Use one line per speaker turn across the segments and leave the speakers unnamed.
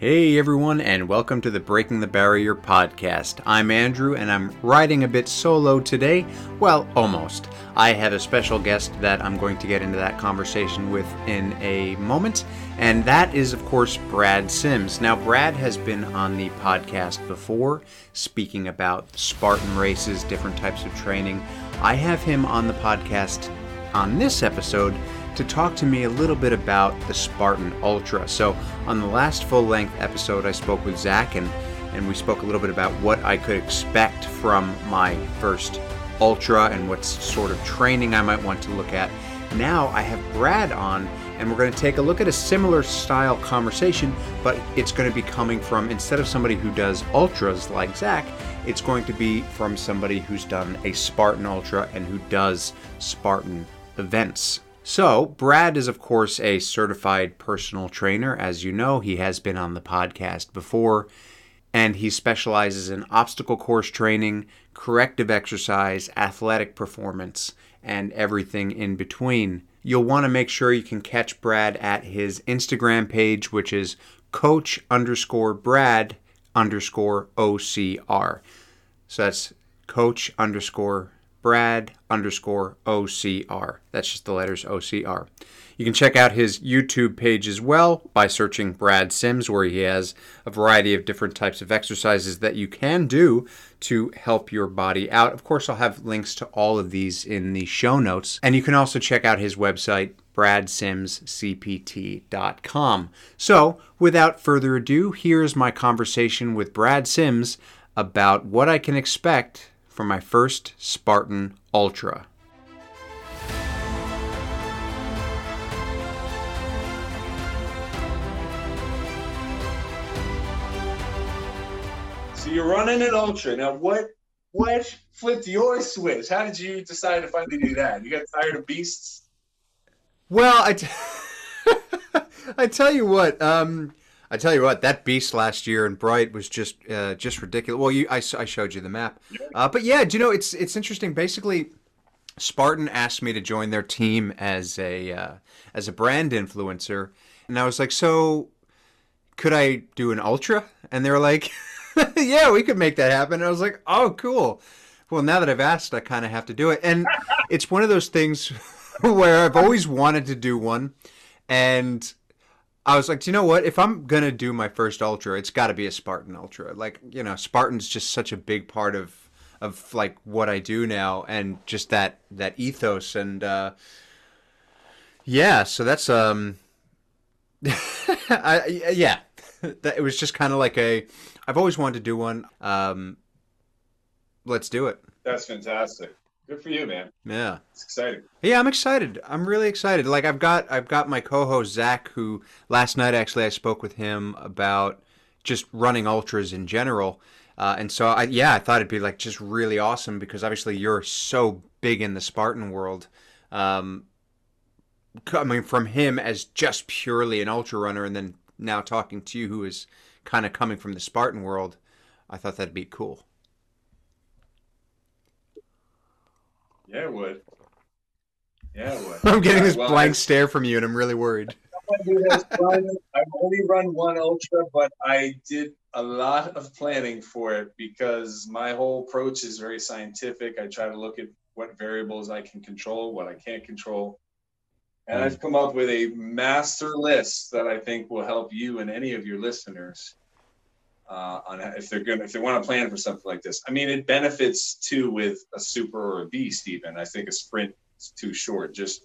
Hey everyone, and welcome to the Breaking the Barrier podcast. I'm Andrew, and I'm riding a bit solo today. Well, almost. I have a special guest that I'm going to get into that conversation with in a moment, and that is, of course, Brad Sims. Now, Brad has been on the podcast before, speaking about Spartan races, different types of training. I have him on the podcast on this episode to talk to me a little bit about the Spartan Ultra. So, on the last full length episode, I spoke with Zach and, and we spoke a little bit about what I could expect from my first Ultra and what sort of training I might want to look at. Now, I have Brad on and we're going to take a look at a similar style conversation, but it's going to be coming from instead of somebody who does ultras like Zach, it's going to be from somebody who's done a Spartan Ultra and who does Spartan events. So, Brad is, of course, a certified personal trainer. As you know, he has been on the podcast before, and he specializes in obstacle course training, corrective exercise, athletic performance, and everything in between. You'll want to make sure you can catch Brad at his Instagram page, which is coach underscore Brad underscore OCR. So that's coach underscore Brad underscore OCR. That's just the letters OCR. You can check out his YouTube page as well by searching Brad Sims, where he has a variety of different types of exercises that you can do to help your body out. Of course, I'll have links to all of these in the show notes. And you can also check out his website, bradsimscpt.com. So, without further ado, here's my conversation with Brad Sims about what I can expect for my first Spartan Ultra.
So you're running an ultra. Now what what flipped your switch? How did you decide to finally do that? You got tired of beasts?
Well, I, t- I tell you what, um, I tell you what, that beast last year in Bright was just uh, just ridiculous. Well, you, I, I showed you the map, uh, but yeah, do you know it's it's interesting. Basically, Spartan asked me to join their team as a uh, as a brand influencer, and I was like, so could I do an ultra? And they were like, yeah, we could make that happen. And I was like, oh, cool. Well, now that I've asked, I kind of have to do it, and it's one of those things where I've always wanted to do one, and I was like, you know what? If I'm gonna do my first ultra, it's got to be a Spartan ultra. Like, you know, Spartan's just such a big part of of like what I do now, and just that that ethos, and uh, yeah. So that's um, I, yeah. that it was just kind of like a. I've always wanted to do one. Um, let's do it.
That's fantastic. Good for you, man.
Yeah.
It's exciting.
Yeah, I'm excited. I'm really excited. Like I've got I've got my co-host Zach, who last night actually I spoke with him about just running ultras in general. Uh, and so I yeah, I thought it'd be like just really awesome because obviously you're so big in the Spartan world. Um, coming from him as just purely an ultra runner, and then now talking to you, who is kind of coming from the Spartan world, I thought that'd be cool.
Yeah, it would. Yeah, it would.
I'm getting
Yeah,
this
well,
blank
I-
stare from you, and I'm really worried.
someone who has run, I've only run one ultra, but I did a lot of planning for it because my whole approach is very scientific. I try to look at what variables I can control, what I can't control. And I've mm. come up with a master list that I think will help you and any of your listeners uh, on if they're going if they want to plan for something like this. I mean, it benefits too with a super or a beast. Even I think a sprint is too short. Just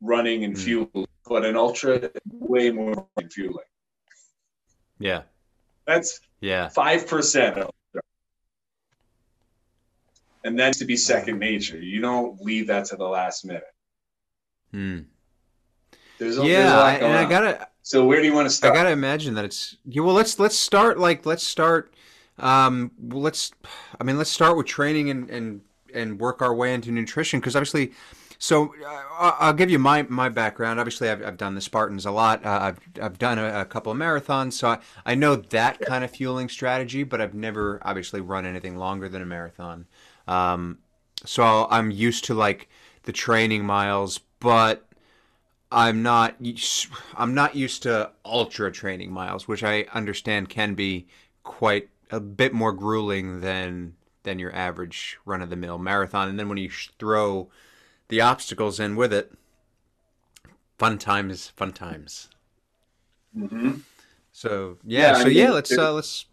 running and
Mm.
fuel, but an ultra way more than fueling.
Yeah,
That's
yeah,
five percent. And that's to be second nature. You don't leave that to the last minute.
hmm.
There's a, there's a
yeah. I,
going
and I gotta
So where do you want to start?
I gotta imagine that it's yeah. Well, let's let's start like let's start. Um, let's. I mean, let's start with training and and and work our way into nutrition because obviously. So uh, I- I'll give you my my background. Obviously, I've, I've done the Spartans a lot. Uh, I've I've done a, a couple of marathons, so I, I know that kind of fueling strategy. But I've never obviously run anything longer than a marathon. Um, so I'm used to like the training miles, but I'm not I'm not used to ultra training miles, which I understand can be quite a bit more grueling than than your average run of the mill marathon. And then when you throw the obstacles in with it, fun times, fun times.
Mm-hmm.
So yeah, yeah so I mean, yeah, let's uh, let's.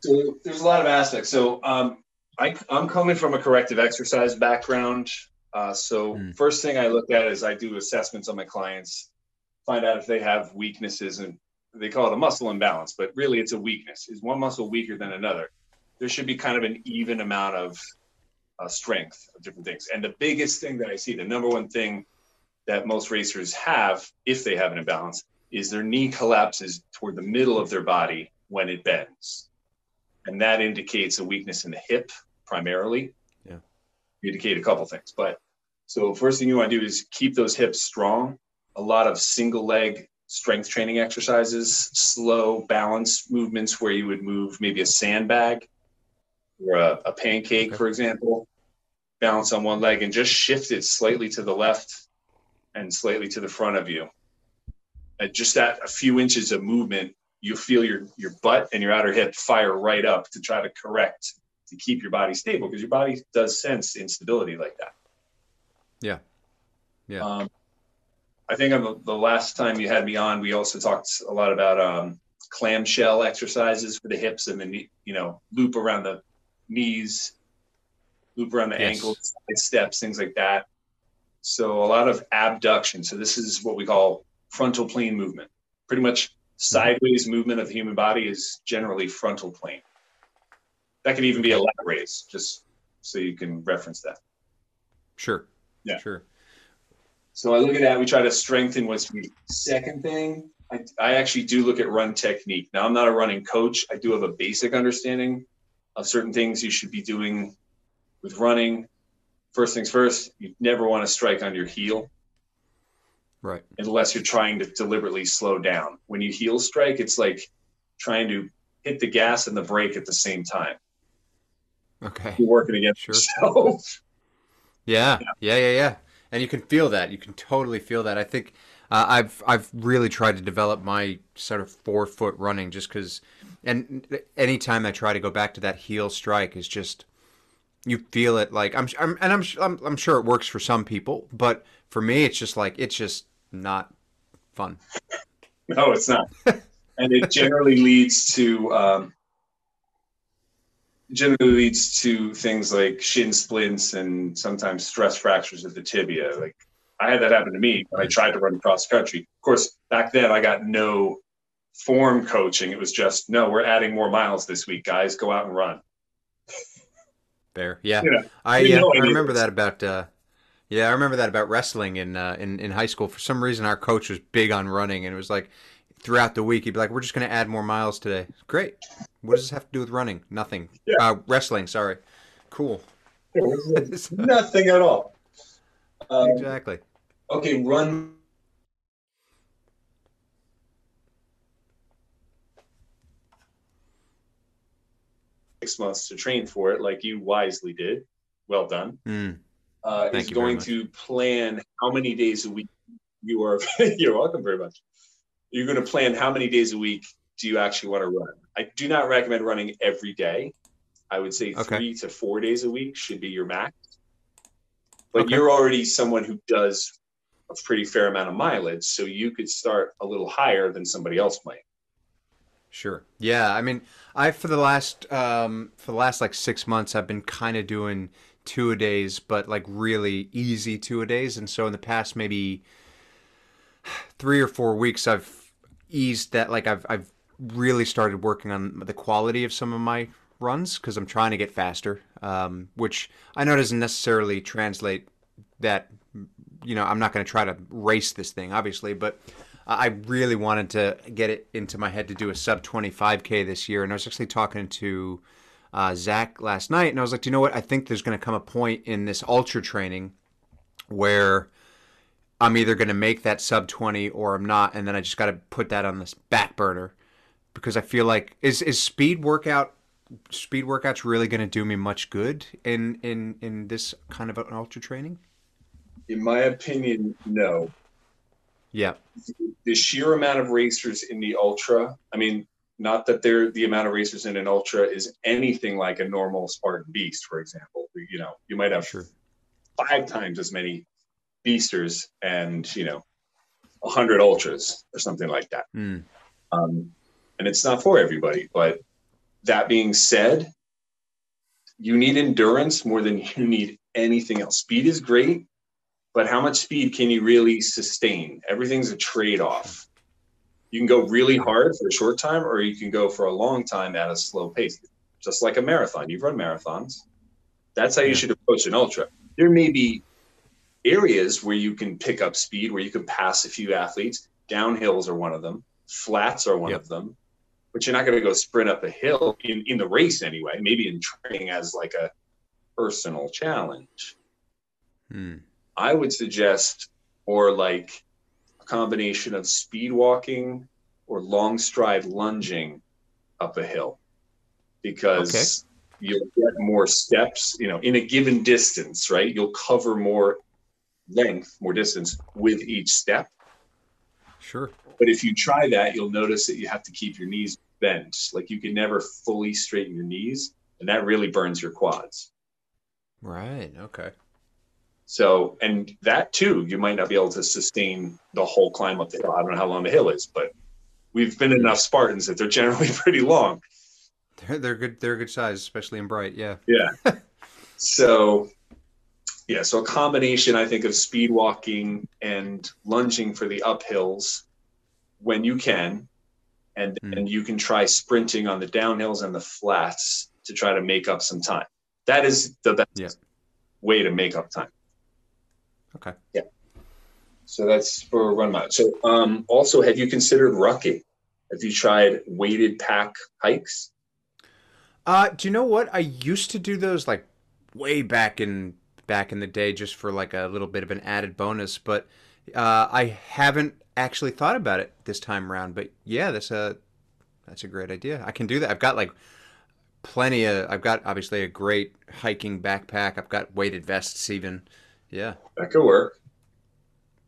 So there's a lot of aspects. So um, I, I'm coming from a corrective exercise background. Uh, so mm. first thing I look at is I do assessments on my clients, find out if they have weaknesses, and they call it a muscle imbalance, but really it's a weakness. Is one muscle weaker than another? There should be kind of an even amount of uh, strength of different things. And the biggest thing that I see, the number one thing that most racers have, if they have an imbalance, is their knee collapses toward the middle of their body when it bends. And that indicates a weakness in the hip primarily.
Yeah.
Indicate a couple things. But so first thing you want to do is keep those hips strong. A lot of single leg strength training exercises, slow balance movements where you would move maybe a sandbag or a, a pancake, okay. for example, balance on one leg and just shift it slightly to the left and slightly to the front of you. And just that a few inches of movement, you feel your your butt and your outer hip fire right up to try to correct to keep your body stable because your body does sense instability like that.
Yeah.
Yeah. Um, I think on the, last time you had me on, we also talked a lot about um, clamshell exercises for the hips and the you know loop around the knees, loop around the yes. ankles, steps, things like that. So a lot of abduction. So this is what we call frontal plane movement. Pretty much sideways movement of the human body is generally frontal plane. That could even be a lat raise, just so you can reference that.
Sure.
Yeah.
Sure.
So I look at that. We try to strengthen what's weak. Second thing, I, I actually do look at run technique. Now I'm not a running coach. I do have a basic understanding of certain things you should be doing with running. First things first, you never want to strike on your heel.
Right.
Unless you're trying to deliberately slow down. When you heel strike, it's like trying to hit the gas and the brake at the same time.
Okay.
You're working against sure. yourself.
Yeah. yeah. Yeah. Yeah. Yeah and you can feel that. You can totally feel that. I think uh, I've I've really tried to develop my sort of forefoot running just because, and anytime I try to go back to that heel strike is just you feel it like I'm, I'm and I'm, I'm I'm sure it works for some people, but for me it's just like it's just not fun.
No, it's not, and it generally leads to um, generally leads to things like shin splints and sometimes stress fractures of the tibia. Like I had that happen to me when I tried to run cross country. Of course, back then I got no form coaching. It was just, no, we're adding more miles this week, guys. Go out and run.
There, yeah, know, I yeah, I remember that about. Uh, yeah, I remember that about wrestling in uh, in in high school. For some reason, our coach was big on running, and it was like throughout the week he'd be like, "We're just going to add more miles today." Great. What does this have to do with running? Nothing. Yeah. Uh, wrestling. Sorry. Cool.
Nothing at all.
Um, exactly.
Okay, run. Six months to train for it, like you wisely did. Well done.
Mm.
Uh, is going to plan how many days a week you are. you're welcome very much. You're going to plan how many days a week do you actually want to run? I do not recommend running every day. I would say okay. three to four days a week should be your max. But okay. you're already someone who does a pretty fair amount of mileage, so you could start a little higher than somebody else might.
Sure. Yeah. I mean, I for the last um, for the last like six months, I've been kind of doing two a days, but like really easy two a days. And so in the past maybe three or four weeks, I've eased that. Like I've I've really started working on the quality of some of my runs because I'm trying to get faster, um, which I know doesn't necessarily translate that. You know, I'm not going to try to race this thing, obviously, but I really wanted to get it into my head to do a sub 25k this year, and I was actually talking to uh, Zach last night, and I was like, do you know what? I think there's going to come a point in this ultra training where I'm either going to make that sub 20 or I'm not, and then I just got to put that on this back burner because I feel like is is speed workout speed workouts really going to do me much good in in in this kind of an ultra training?
In my opinion, no.
Yeah.
The sheer amount of racers in the ultra, I mean, not that they're the amount of racers in an ultra is anything like a normal Spartan beast, for example. You know, you might have
Sure.
five times as many beasters and you know a hundred ultras or something like that.
Mm.
Um, and it's not for everybody. But that being said, you need endurance more than you need anything else. Speed is great, but how much speed can you really sustain? Everything's a trade off. You can go really hard for a short time, or you can go for a long time at a slow pace, just like a marathon. You've run marathons. That's how you should approach an ultra. There may be areas where you can pick up speed, where you can pass a few athletes. Downhills are one of them. Flats are one
Yep.
of them. But you're not going to go sprint up a hill in, in the race anyway. Maybe in training as like a personal challenge.
Mm.
I would suggest or like a combination of speed walking or long stride lunging up a hill because you'll get more steps, you know, in a given distance, right? You'll cover more length, more distance with each step.
Sure.
But if you try that, you'll notice that you have to keep your knees bent. Like you can never fully straighten your knees, and that really burns your quads.
Right. Okay.
So, and that too, you might not be able to sustain the whole climb up the hill. I don't know how long the hill is, but we've been enough Spartans that they're generally pretty long.
They're, they're good. They're good size, especially in bright. Yeah. Yeah.
so, yeah, so a combination, I think, of speed walking and lunging for the uphills when you can, and
Mm.
and you can try sprinting on the downhills and the flats to try to make up some time. That is the best
Yeah.
way to make up time.
Okay.
Yeah. So that's for run mile. So um, also, have you considered rucking? Have you tried weighted pack hikes?
Uh, do you know what? I used to do those like way back in back in the day, just for like a little bit of an added bonus. But uh, I haven't actually thought about it this time around. But yeah, that's a that's a great idea. I can do that. I've got like plenty of. I've got obviously a great hiking backpack. I've got weighted vests even. Yeah.
That could work.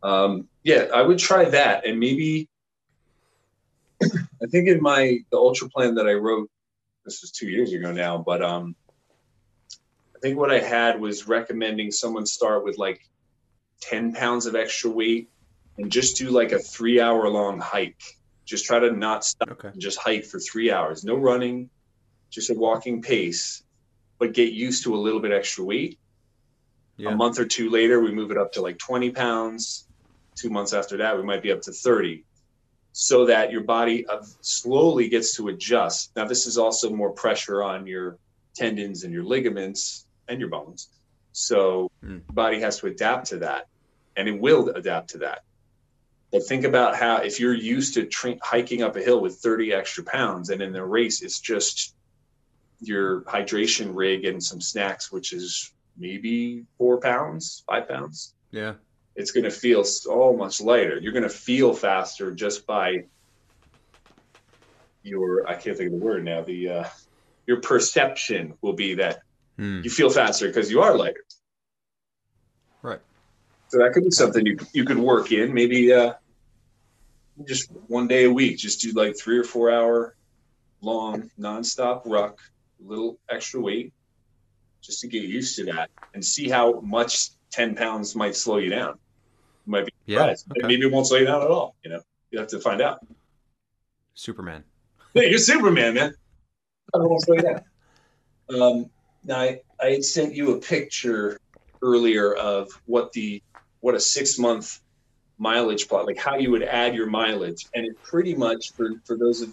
Um, yeah, I would try that, and maybe I think in my the ultra plan that I wrote, this was two years ago now, but um, think what I had was recommending someone start with like ten pounds of extra weight and just do like a three hour long hike. Just try to not stop
Okay.
and just hike for three hours. No running, just a walking pace, but get used to a little bit extra weight
Yeah.
a month or two later, we move it up to like 20 pounds. Two months after that, we might be up to 30. So that your body uh, slowly gets to adjust. Now, this is also more pressure on your tendons and your ligaments and your bones. So,
Mm.
your body has to adapt to that and it will adapt to that. But think about how, if you're used to tra- hiking up a hill with 30 extra pounds and in the race, it's just your hydration rig and some snacks, which is maybe four pounds, five pounds,
Yeah.
it's going to feel so much lighter. You're going to feel faster just by your, I can't think of the word now, the, uh, your perception will be that
Hmm.
you feel faster because you are lighter.
Right.
So that could be something you, you could work in. Maybe uh, just one day a week, just do like three or four hour long nonstop ruck, a little extra weight, just to get used to that and see how much 10 pounds might slow you down. You might be
Yeah. Okay.
Maybe it won't slow you down at all. You know, you have to find out.
Superman.
Hey, you're Superman, man. I won't slow you down. Um, now I, I had sent you a picture earlier of what the what a six month mileage plot, like how you would add your mileage, and it pretty much for for those of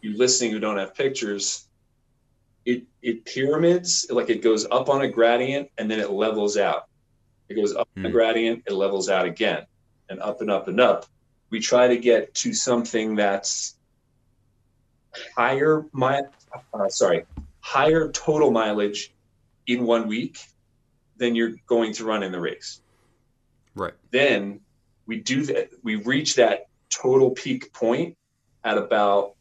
you listening who don't have pictures, it it pyramids like it goes up on a gradient and then it levels out. It goes up on a
Hmm.
gradient, it levels out again, and up and up and up. We try to get to something that's higher mi- uh, sorry, higher total mileage in one week than you're going to run in the race.
Right.
Then we do that. We reach that total peak point at about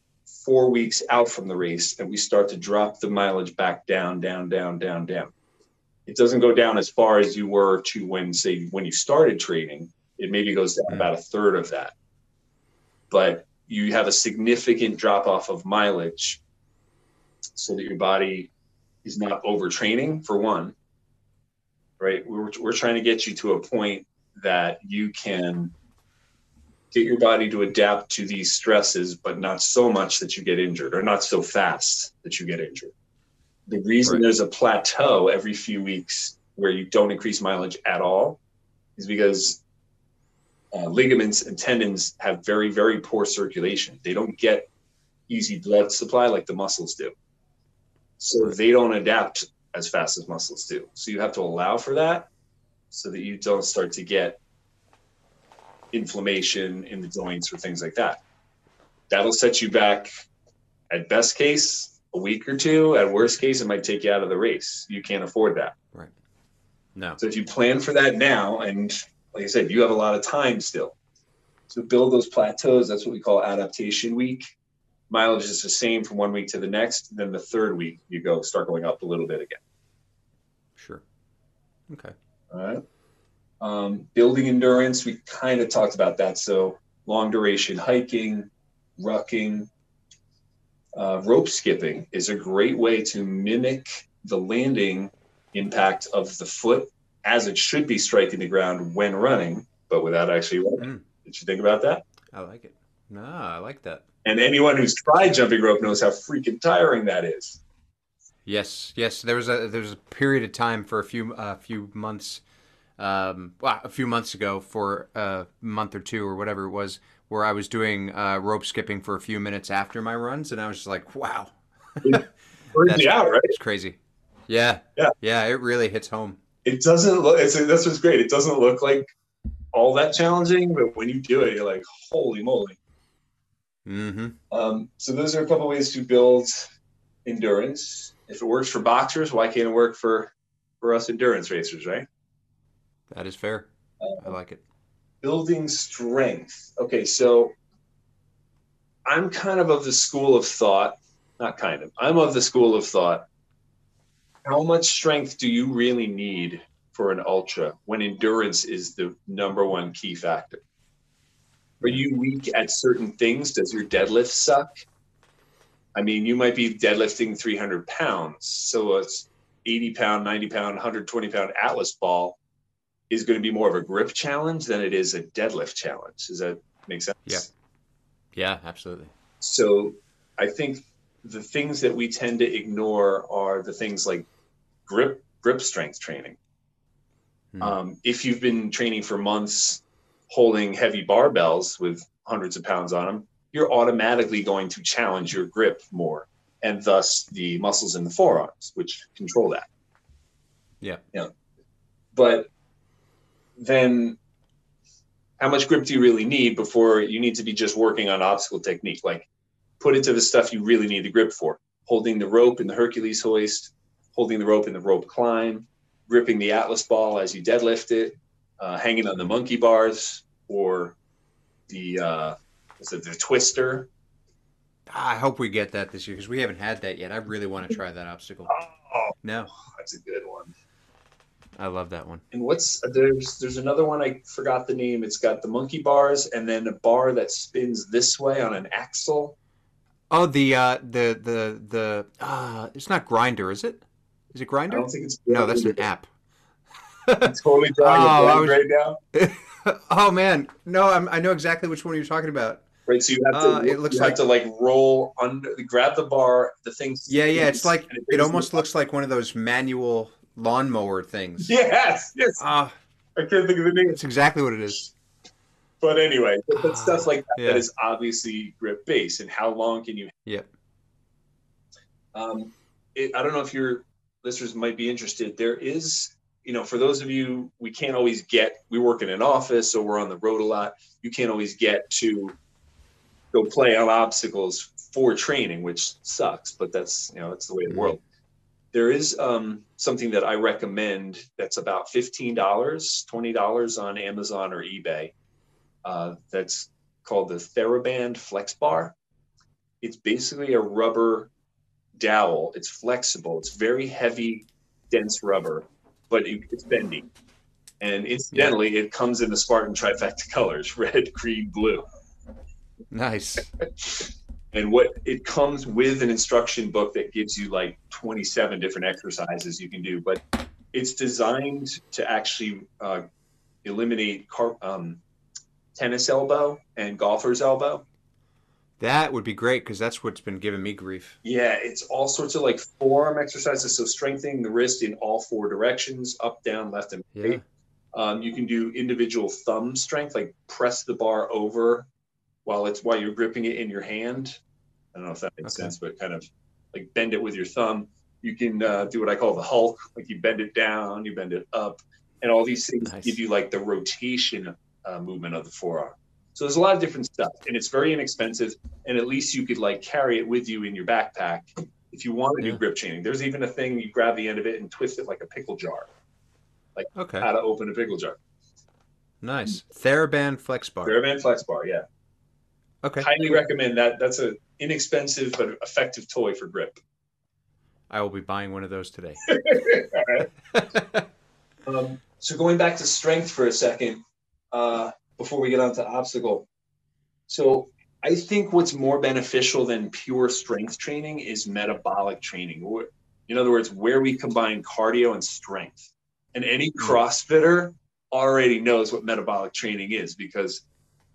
four weeks out from the race, and we start to drop the mileage back down, down, down, down, down. it doesn't go down as far as you were to when, say, when you started training. It maybe goes down mm. about a third of that. But you have a significant drop off of mileage so that your body is not overtraining, for one. Right? We're, we're trying to get you to a point that you can get your body to adapt to these stresses, but not so much that you get injured or not so fast that you get injured. The reason right. there's a plateau every few weeks where you don't increase mileage at all is because uh, ligaments and tendons have very, very poor circulation. They don't get easy blood supply like the muscles do. So they don't adapt as fast as muscles do. So you have to allow for that so that you don't start to get inflammation in the joints or things like that. That'll set you back at best case a week or two. At worst case, it might take you out of the race. You can't afford that.
Right. No.
So if you plan for that now, and like I said, you have a lot of time still to build those plateaus. That's what we call adaptation week. Mileage is the same from one week to the next. Then the third week, you go start going up a little bit again.
Sure. Okay.
All right. Um, building endurance, we kind of talked about that. So long duration hiking, rucking, uh, rope skipping is a great way to mimic the landing impact of the foot as it should be striking the ground when running, but without actually running. Mm. Did you think about that?
I like it. No, I like that.
And anyone who's tried jumping rope knows how freaking tiring that is.
Yes, yes. There was a there was a period of time for a few a uh, few months um, well, a few months ago for a month or two or whatever it was, where I was doing uh, rope skipping for a few minutes after my runs, and I was just like, wow.
That's out, right?
It's crazy. Yeah. Yeah. Yeah. It really hits home.
It doesn't look, it's, that's what's great. It doesn't look like all that challenging, but when you do it, you're like, holy moly.
Mm-hmm.
Um, so those are a couple ways to build endurance. If it works for boxers, why can't it work for, for us endurance racers, right?
That is fair. I like it.
Building strength. Okay, so I'm kind of of the school of thought, not kind of, I'm of the school of thought. How much strength do you really need for an ultra when endurance is the number one key factor? Are you weak at certain things? Does your deadlift suck? I mean, you might be deadlifting 300 pounds. So it's 80 pound, 90 pound, 120 pound Atlas ball is going to be more of a grip challenge than it is a deadlift challenge. Does that make sense?
Yeah. Yeah, absolutely.
So I think the things that we tend to ignore are the things like grip grip strength training. Hmm. Um, if you've been training for months holding heavy barbells with hundreds of pounds on them, you're automatically going to challenge your grip more and thus the muscles in the forearms, which control that.
Yeah.
Yeah. But then how much grip do you really need before you need to be just working on obstacle technique? Like put it to the stuff you really need the grip for. Holding the rope in the Hercules hoist, holding the rope in the rope climb, gripping the Atlas ball as you deadlift it, uh, hanging on the monkey bars or the uh, is it the twister.
I hope we get that this year because we haven't had that yet. I really want to try that obstacle.
Oh,
no,
that's a good one.
I love that one.
And what's there's there's another one I forgot the name. It's got the monkey bars and then a bar that spins this way on an axle.
Oh, the uh, the the the uh, it's not grinder, is it? Is it grinder?
I don't think it's.
No, that's an app.
I'm totally drawing oh, a was... right
now. oh man, no, I'm, I know exactly which one you're talking about.
Right, so you have to uh, it looks you like... have to like roll under, grab the bar, the things.
Yeah, yeah, it's like it, it almost looks like one of those manual lawnmower things.
Yes, yes. Uh, I can't think of the name.
It's exactly what it is.
But anyway, uh, stuff like that, yeah. that is obviously grip base, And how long can you?
Yeah.
Um, it, I don't know if your listeners might be interested. There is, you know, for those of you, we can't always get. We work in an office, so we're on the road a lot. You can't always get to go play on obstacles for training, which sucks. But that's you know, that's the way of the mm-hmm. world there is um, something that I recommend that's about $15, $20 on Amazon or eBay. Uh, that's called the TheraBand Flex Bar. It's basically a rubber dowel. It's flexible. It's very heavy, dense rubber. But it, it's bendy. And incidentally, it comes in the Spartan trifecta colors: red, green, blue.
Nice.
and what it comes with an instruction book that gives you like 27 different exercises you can do, but it's designed to actually uh, eliminate car- um, tennis elbow and golfer's elbow.
That would be great because that's what's been giving me grief.
Yeah, it's all sorts of like forearm exercises. So strengthening the wrist in all four directions, up, down, left, and right.
Yeah.
Um, you can do individual thumb strength, like press the bar over while it's while you're gripping it in your hand. I don't know if that makes
Okay.
sense, but kind of like bend it with your thumb. You can uh, do what I call the Hulk, like you bend it down, you bend it up, and all these things
Nice.
give you like the rotation uh, movement of the forearm. So there's a lot of different stuff, and it's very inexpensive. And at least you could like carry it with you in your backpack if you want to
Yeah.
do grip chaining. There's even a thing you grab the end of it and twist it like a pickle jar.
like Okay.
How to open a pickle jar?
Nice. Theraband Flex Bar.
Theraband Flex Bar, yeah.
Okay.
highly recommend that. That's a inexpensive but effective toy for grip.
I will be buying one of those today.
All right. Um, so going back to strength for a second, uh, before we get on to obstacle. So I think what's more beneficial than pure strength training is metabolic training. In other words, where we combine cardio and strength. And any mm-hmm. CrossFitter already knows what metabolic training is because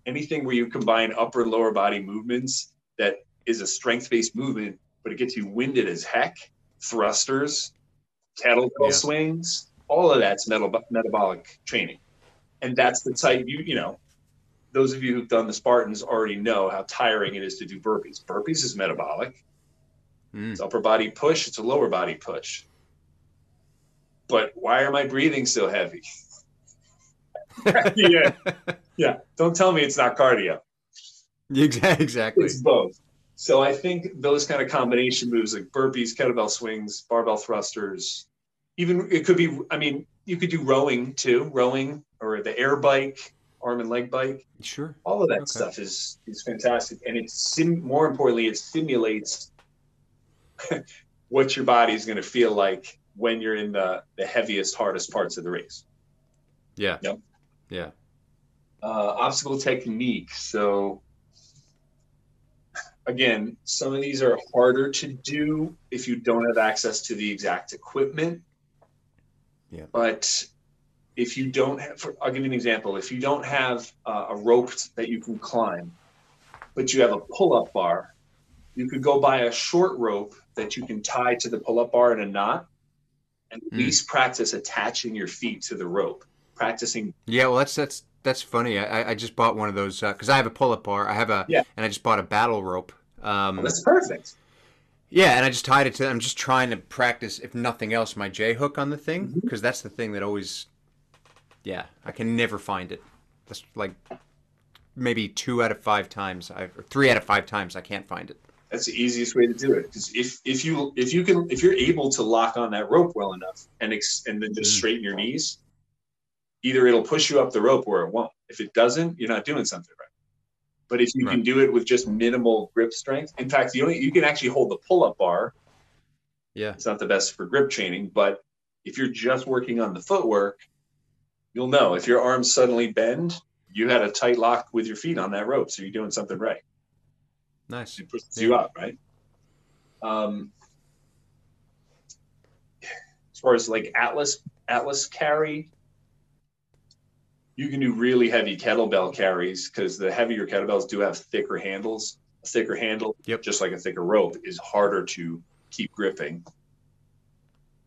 anything where you combine upper and lower body movements that is a strength-based movement, but it gets you winded as heck, thrusters, kettlebell
Yeah.
swings, all of that's metab- metabolic training. And that's the type you, you know, those of you who've done the Spartans already know how tiring it is to do burpees. Burpees is metabolic.
Mm.
It's upper body push, it's a lower body push. But why are my breathing so heavy? yeah. Yeah. Don't tell me it's not cardio.
Exactly.
It's both. So I think those kind of combination moves like burpees, kettlebell swings, barbell thrusters, even it could be, I mean, you could do rowing too, rowing or the air bike, arm and leg bike.
Sure.
All of that
Okay.
stuff is is fantastic. And it's sim more importantly, it simulates what your body is going to feel like when you're in the, the heaviest, hardest parts of the race.
Yeah.
Yep.
Yeah.
uh, obstacle technique. So again, some of these are harder to do if you don't have access to the exact equipment.
Yeah.
But if you don't have, for, I'll give you an example. If you don't have uh, a rope that you can climb, but you have a pull-up bar, you could go buy a short rope that you can tie to the pull-up bar in a knot, and at
Mm.
least practice attaching your feet to the rope. Practicing
Yeah. Well, that's that's that's funny. I I- just bought one of those because I have a pull-up bar. I have a
Yeah.
and I just bought a battle rope. Um,
that's perfect.
yeah, and I just tied it to. I'm just trying to practice, if nothing else, my J hook on the thing because that's the thing that always. Yeah, I can never find it. That's like maybe two out of five times. I or three out of five times I can't find it.
That's the easiest way to do it. Because if if you if you can if you're able to lock on that rope well enough and ex, and then just
Mm.
straighten your knees, either it'll push you up the rope or it won't. If it doesn't, you're not doing something right. But if you can do it with just minimal grip strength, in fact, you only you can actually hold the pull up bar.
Yeah.
It's not the best for grip training, but if you're just working on the footwork, you'll know if your arms suddenly bend, you had a tight lock with your feet on that rope, so you're doing something right
Nice.
it pushes
Yeah.
you up, right? Um, as far as like Atlas Atlas carry, you can do really heavy kettlebell carries because the heavier kettlebells do have thicker handles. A thicker handle,
Yep.
just like a thicker rope, is harder to keep gripping.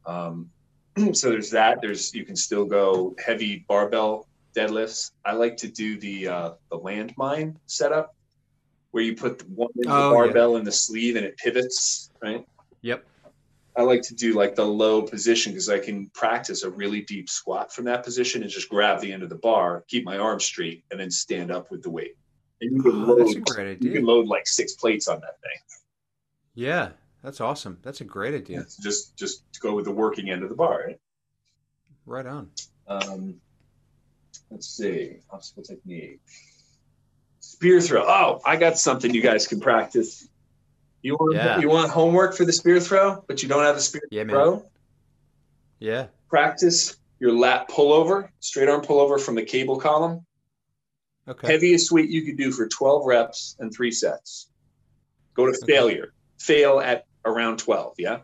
Um, so there's that. There's you can still go heavy barbell deadlifts. I like to do the uh, the landmine setup where you put the one end of the
Oh, yeah.
barbell in the sleeve and it pivots, right?
Yep.
I like to do like the low position because I can practice a really deep squat from that position and just grab the end of the bar, keep my arms straight, and then stand up with the weight. And you can
Oh,
load,
that's a great
you can load like six plates on that thing.
Yeah, that's awesome. That's a great idea.
Just just go with the working end of the bar. Right?
Right on.
Um, let's see, obstacle technique. Spear throw. Oh, I got something you guys can practice. You want
Yeah.
you want homework for the spear throw, but you don't have a spear
Yeah, man.
throw.
Yeah.
Practice your lat pullover, straight arm pullover from the cable column.
Okay.
Heaviest weight you could do for 12 reps and three sets. Go to
Okay.
failure. Fail at around 12. Yeah.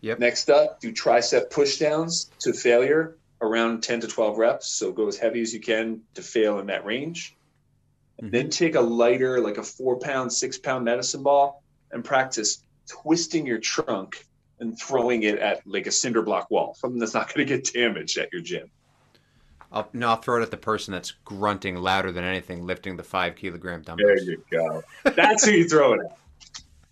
Yep.
Next up, do tricep push downs to failure around 10 to 12 reps. So go as heavy as you can to fail in that range.
Mhm.
Then take a lighter, like a four pound, six pound medicine ball, and practice twisting your trunk and throwing it at like a cinder block wall, something that's not going to get damaged at your gym.
I'll, no, I'll throw it at the person that's grunting louder than anything, lifting the five kilogram
dumbbell.
There
you go. That's who you throw it at.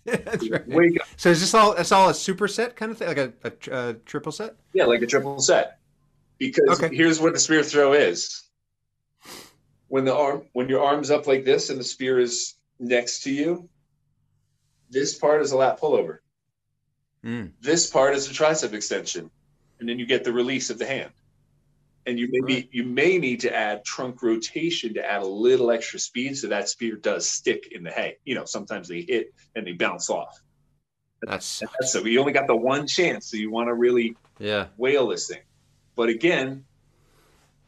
that's right.
Wake up.
So is this all? It's all a superset kind of thing, like a, a, a triple set?
Yeah, like a triple set. Because
Okay.
here's what the spear throw is. When the arm when your arm's up like this and the spear is next to you, this part is a lat pullover.
Mm.
This part is a tricep extension. And then you get the release of the hand. And you may be,
Right.
you may need to add trunk rotation to add a little extra speed so that spear does stick in the hay. You know, sometimes they hit and they bounce off.
That's
that's so you only got the one chance. So you want to really
yeah.
whale this thing. But again,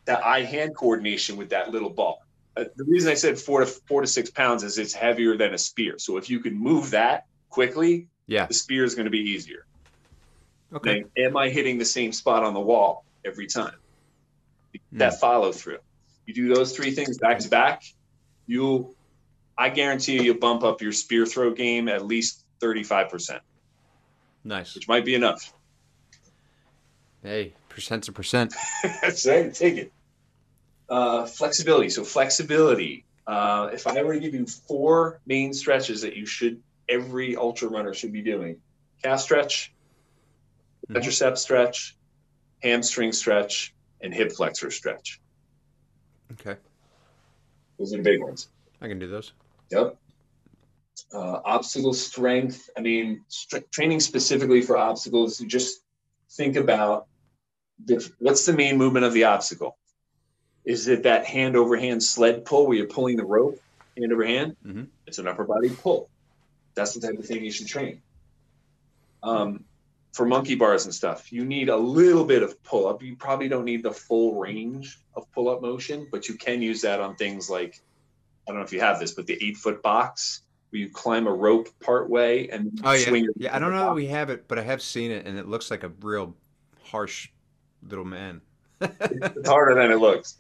that eye hand coordination with that little ball. Uh, the reason I said four to four to six pounds is it's heavier than a spear. So if you can move that quickly,
Yeah.
the spear is going to be easier.
Okay.
Then, am I hitting the same spot on the wall every time?
Hmm.
That follow through. You do those three things back to back, you'll. I guarantee you, you'll bump up your spear throw game at least thirty-five percent,
Nice.
which might be enough.
Hey, percent's a percent.
Right. Take it. Uh, flexibility. So flexibility. Uh, if I were to give you four main stretches that you should, every ultra runner should be doing: calf stretch,
Mhm.
quadricep stretch, hamstring stretch, and hip flexor stretch.
Okay.
Those are the big ones.
I can do those.
Yep. Uh, obstacle strength. I mean, str- training specifically for obstacles. You just think about the, what's the main movement of the obstacle. Is it that hand over hand sled pull where you're pulling the rope hand over hand?
Mhm.
It's an upper body pull. That's the type of thing you should train. Um, for monkey bars and stuff, you need a little bit of pull up. You probably don't need the full range of pull up motion, but you can use that on things like I don't know if you have this, but the eight foot box where you climb a rope part way and
Oh yeah.
swing your-
Yeah. I don't know that we have it, but I have seen it, and it looks like a real harsh little man.
It's harder than it looks.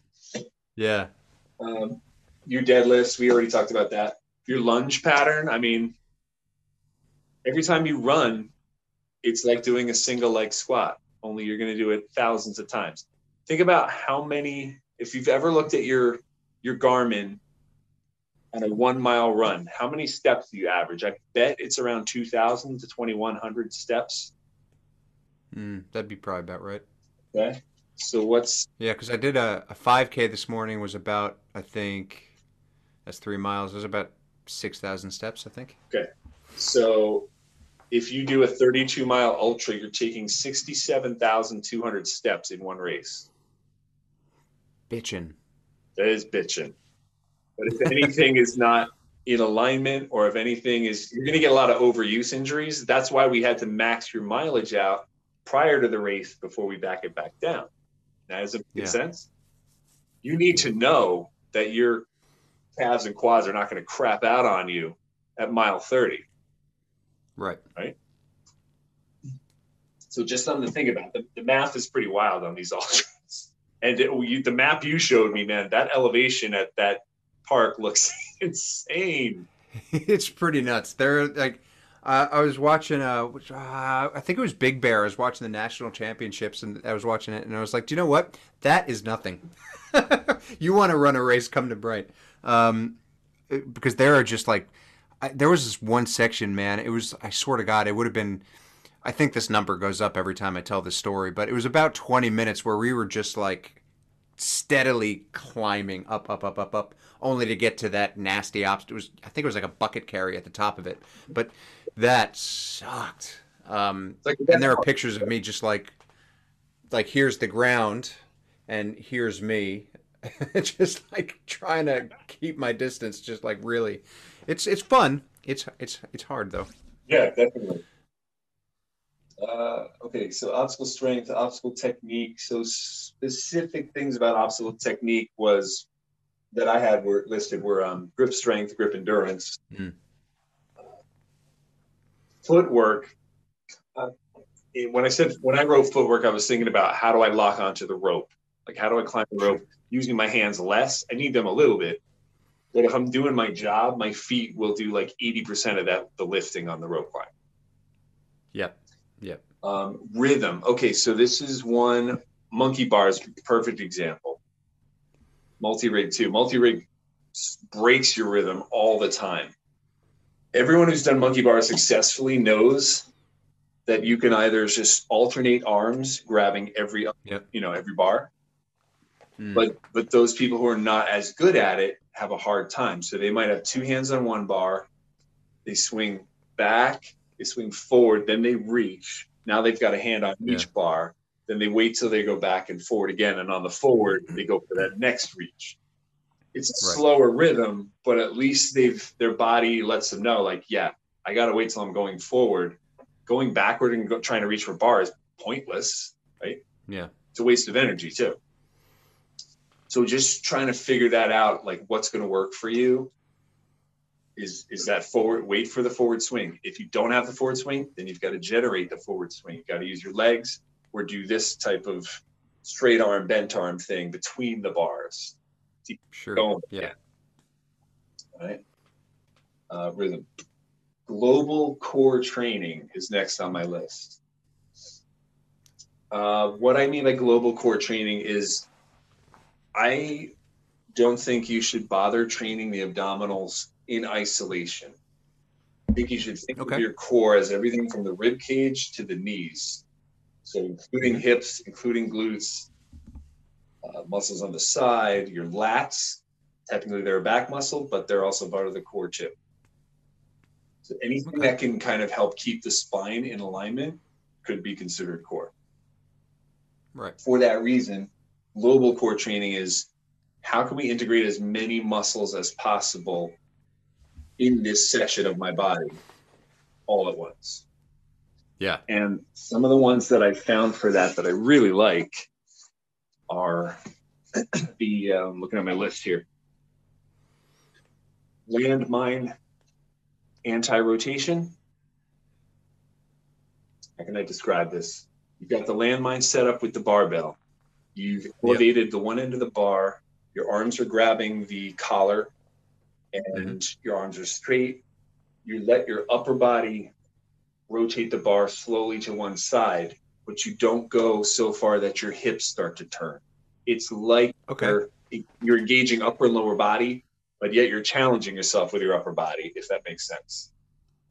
yeah.
Um, your deadlifts, we already talked about that. Your lunge pattern, I mean, every time you run, it's like doing a single leg squat, only you're going to do it thousands of times. Think about how many, if you've ever looked at your your Garmin on a one mile run, how many steps do you average? I bet it's around 2,000 to 2,100 steps.
Mm, that'd be probably about right.
Okay. So what's
Yeah, because I did a, a 5K this morning. Was about I think that's three miles. It was about six thousand steps. I think. Okay.
So if you do a 32 mile ultra, you're taking 67,200 steps in one race.
Bitchin'.
That is bitching. But if anything is not in alignment or if anything is, you're going to get a lot of overuse injuries. That's why we had to max your mileage out prior to the race before we back it back down. Now, does it make
Yeah.
sense? You need to know that your calves and quads are not going to crap out on you at mile 30.
Right. Right.
So just something to think about. The, the math is pretty wild on these ultras. And it, you, the map you showed me, man, that elevation at that park looks insane.
it's pretty nuts. They're like, uh, I was watching. Uh, which, uh, I think it was Big Bear. I was watching the national championships, and I was watching it, and I was like, do you know what? That is nothing. you want to run a race? Come to Bright, um, because there are just like, I, there was this one section, man. It was. I swear to God, it would have been. I think this number goes up every time I tell this story, but it was about 20 minutes where we were just like steadily climbing up, up, up, up, up, only to get to that nasty obstacle. It was, I think it was like a bucket carry at the top of it, but that sucked. Um,
like
and there are pictures of me just like, like here's the ground, and here's me, just like trying to keep my distance. Just like really, it's it's fun. It's it's it's hard though.
yeah, definitely. Uh, okay, so obstacle strength, obstacle technique. So specific things about obstacle technique was that I had were listed were um, grip strength, grip endurance, mm. footwork. Uh, when I said when I wrote footwork, I was thinking about how do I lock onto the rope? Like how do I climb the rope using my hands less? I need them a little bit, but if I'm doing my job, my feet will do like 80% of that the lifting on the rope climb.
Yep. Yep.
Um, rhythm. Okay, so this is one monkey bars, perfect example. Multi rig too. Multi rig breaks your rhythm all the time. Everyone who's done monkey bars successfully knows that you can either just alternate arms, grabbing every yep. you know every bar, mm. but but those people who are not as good at it have a hard time. So they might have two hands on one bar, they swing back, they swing forward, then they reach. Now they've got a hand on each yeah. bar. Then they wait till they go back and forward again, and on the forward they go for that next reach. It's a right. slower rhythm, but at least they've their body lets them know, like, yeah, I got to wait till I'm going forward. Going backward and go, trying to reach for bars is pointless, right?
Yeah,
it's a waste of energy too. So just trying to figure that out, like what's going to work for you, is is that forward wait for the forward swing. If you don't have the forward swing, then you've got to generate the forward swing. You've got to use your legs or do this type of straight arm, bent arm thing between the bars.
Sure. Going.
Yeah. All right. Uh, rhythm. Global core training is next on my list. Uh, what I mean by global core training is I don't think you should bother training the abdominals in isolation. I think you should think okay. of your core as everything from the rib cage to the knees. So, including hips, including glutes, uh, muscles on the side, your lats. Technically, they're a back muscle, but they're also part of the core chip. So, anything okay. that can kind of help keep the spine in alignment could be considered core.
Right.
For that reason, global core training is how can we integrate as many muscles as possible in this section of my body all at once.
Yeah.
And some of the ones that I found for that that I really like are the um, looking at my list here landmine anti rotation. How can I describe this? You've got the landmine set up with the barbell. You've elevated the one end of the bar. Your arms are grabbing the collar and mm-hmm. your arms are straight. You let your upper body rotate the bar slowly to one side, but you don't go so far that your hips start to turn. It's like
okay.
you're, you're engaging upper and lower body, but yet you're challenging yourself with your upper body, if that makes sense.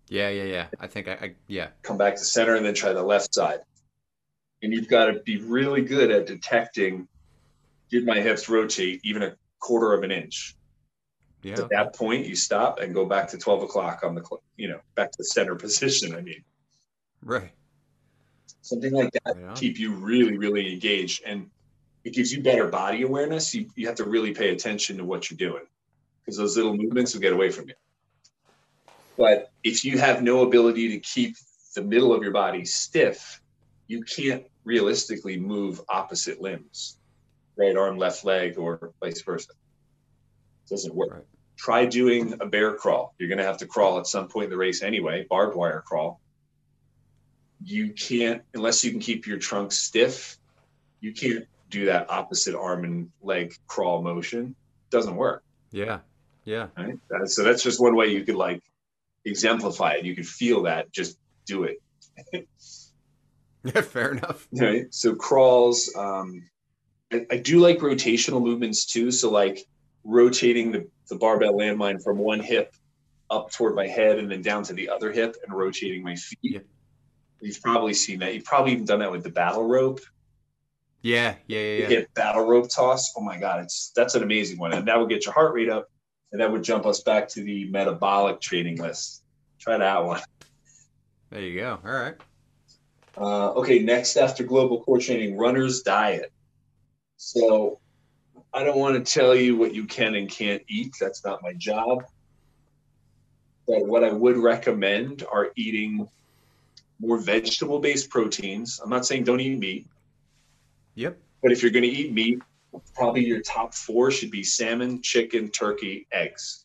Yeah, yeah, yeah. I think I, I yeah.
Come back to center and then try the left side. And you've got to be really good at detecting did my hips rotate even a quarter of an inch? Yeah. At that point, you stop and go back to 12 o'clock on the, you know, back to the center position. I mean,
right.
Something like that yeah. keep you really, really engaged. And it gives you better body awareness. You, you have to really pay attention to what you're doing because those little movements will get away from you. But if you have no ability to keep the middle of your body stiff, you can't realistically move opposite limbs, right arm, left leg, or vice versa It doesn't work. Right. Try doing a bear crawl. You're going to have to crawl at some point in the race anyway, barbed wire crawl. You can't, unless you can keep your trunk stiff, you can't do that opposite arm and leg crawl motion. It doesn't work.
Yeah. Yeah.
Right? So that's just one way you could like exemplify it. You could feel that. Just do it.
yeah, fair enough.
Right. So crawls. Um, I, I do like rotational movements too. So like rotating the, the barbell landmine from one hip up toward my head and then down to the other hip and rotating my feet. Yeah. You've probably seen that. You've probably even done that with the battle rope.
Yeah, yeah, yeah. yeah.
Hit battle rope toss. Oh my god, it's that's an amazing one, and that would get your heart rate up, and that would jump us back to the metabolic training list. Try that one.
There you go. All right.
Uh, okay, next after global core training, runner's diet. So I don't want to tell you what you can and can't eat. That's not my job. But what I would recommend are eating more vegetable based proteins. I'm not saying don't eat meat,
Yep.
but if you're going to eat meat, probably your top four should be salmon, chicken, turkey, eggs.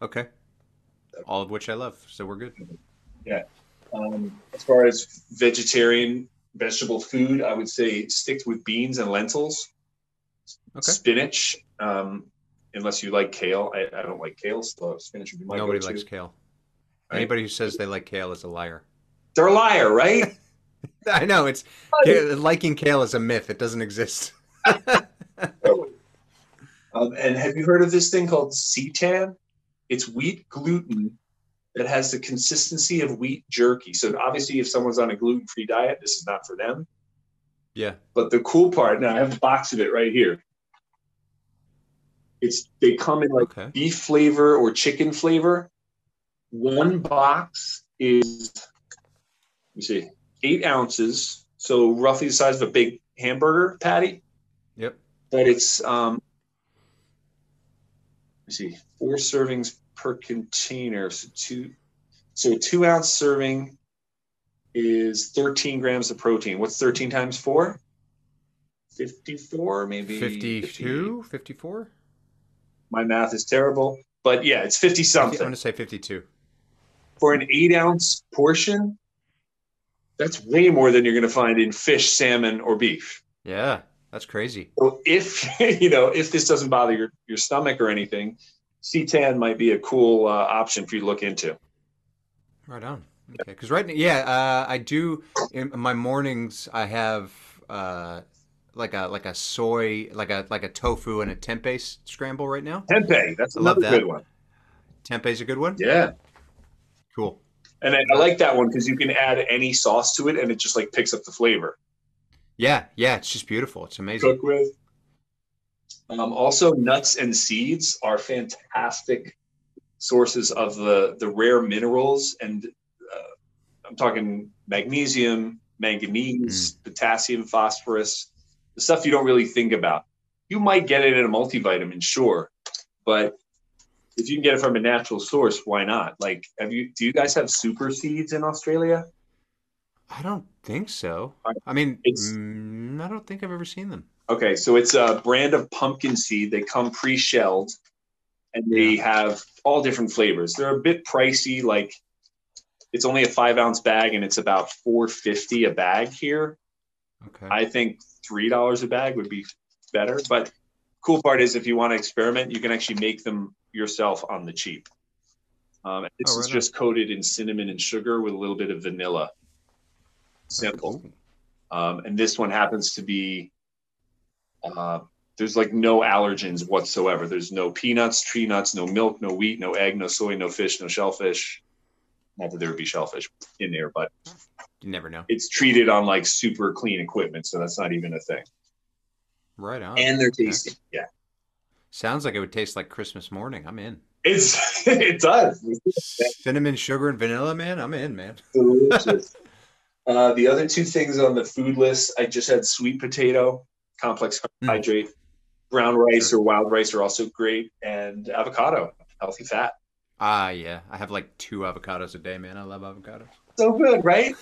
Okay. All of which I love, so we're good.
Um, as far as vegetarian vegetable food, I would say stick with beans and lentils,
Okay.
spinach, um, unless you like kale. I, I don't like kale, so spinach would be my
Nobody
go-to.
likes kale.
Right.
Anybody who says they like kale is a liar.
They're a liar, right?
I know it's liking kale is a myth. It doesn't exist.
Um, and have you heard of this thing called seitan? It's wheat gluten that has the consistency of wheat jerky. So obviously, if someone's on a gluten-free diet, this is not for them.
Yeah.
But the cool part, now I have a box of it right here. It's they come in like
Okay.
beef flavor or chicken flavor. One box is let me see, eight ounces, so roughly the size of a big hamburger patty.
Yep.
But it's um let me see, four servings per container. So two so a two ounce serving is 13 grams of protein. What's 13 times four? 54, maybe
52, 54?
My math is terrible, but yeah, it's 50 something.
I'm going to say 52.
for an eight ounce portion. That's way more than you're going to find in fish, salmon, or beef.
Yeah, that's crazy.
So if you know if this doesn't bother your, your stomach or anything, seitan might be a cool uh, option for you to look into.
Right on. Okay, because right now, yeah, uh, I do in my mornings. I have uh, like a like a soy, like a like a tofu and a tempeh scramble right now.
Tempeh, that's another
that.
good one.
Tempeh's a good one.
Yeah,
Cool.
and I, I like that one because you can add any sauce to it, and it just like picks up the flavor.
Yeah, yeah, it's just beautiful. It's amazing.
cook with. Um, also, nuts and seeds are fantastic sources of the the rare minerals, and uh, I'm talking magnesium, manganese, potassium, phosphorus, the stuff you don't really think about. You might get it in a multivitamin, sure, but if you can get it from a natural source, why not? Like, have you? Do you guys have super seeds in Australia?
I don't think so.
I-
I mean,
It's-
mm, I don't think I've ever seen them.
Okay, so it's a brand of pumpkin seed. They come pre-shelled, and they have all different flavors. They're a bit pricey. Like it's only a five ounce bag, and it's about four fifty a bag here.
Okay.
I think three dollars a bag would be better. But cool part is if you want to experiment, you can actually make them yourself on the cheap. Um, this
Oh,
is
right on.
just coated in cinnamon and sugar with a little bit of vanilla. Simple. Um, and this one happens to be uh, there's like no allergens whatsoever. There's no peanuts, tree nuts, no milk, no wheat, no egg, no soy, no fish, no shellfish. Not that there would be shellfish in there, but
You never know.
it's treated on like super clean equipment, so that's not even a thing.
Right on.
And they're tasty. Yeah,
Sounds like it would taste like Christmas morning. I'm in.
it's it does.
Cinnamon, sugar, and vanilla, man. I'm in, man.
delicious. Uh, the other two things on the food list, I just had sweet potato, complex carbohydrate, brown rice
Sure.
or wild rice are also great, and avocado, healthy fat.
Ah, yeah. I have like two avocados a day, man. I love avocados.
So good, right?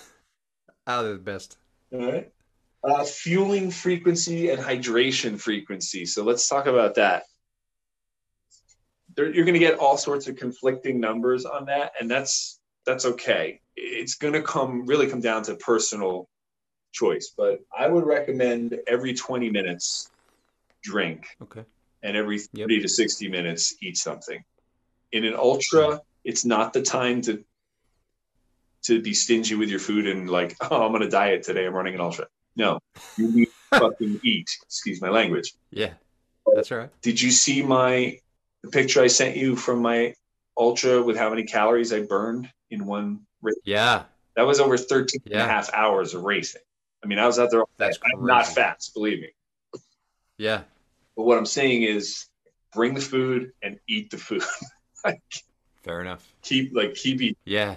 Oh, they're the best.
All right. Uh, fueling frequency and hydration frequency. So let's talk about that. There, you're going to get all sorts of conflicting numbers on that, and that's that's okay. It's going to come really come down to personal choice, but I would recommend every 20 minutes drink,
Okay.
and every
Yep.
30 to 60 minutes eat something. In an ultra, it's not the time to to be stingy with your food and like, oh, I'm on a diet today. I'm running an ultra. No, you need to fucking eat. Excuse my language.
Yeah. That's right.
Did you see my the picture I sent you from my ultra with how many calories I burned in one race?
Yeah.
That was over 13 and a half hours of racing. I mean, I was out there all.
That's
I'm not fats, believe me.
Yeah.
But what I'm saying is bring the food and eat the food.
Fair enough.
keep like keep eating.
Yeah.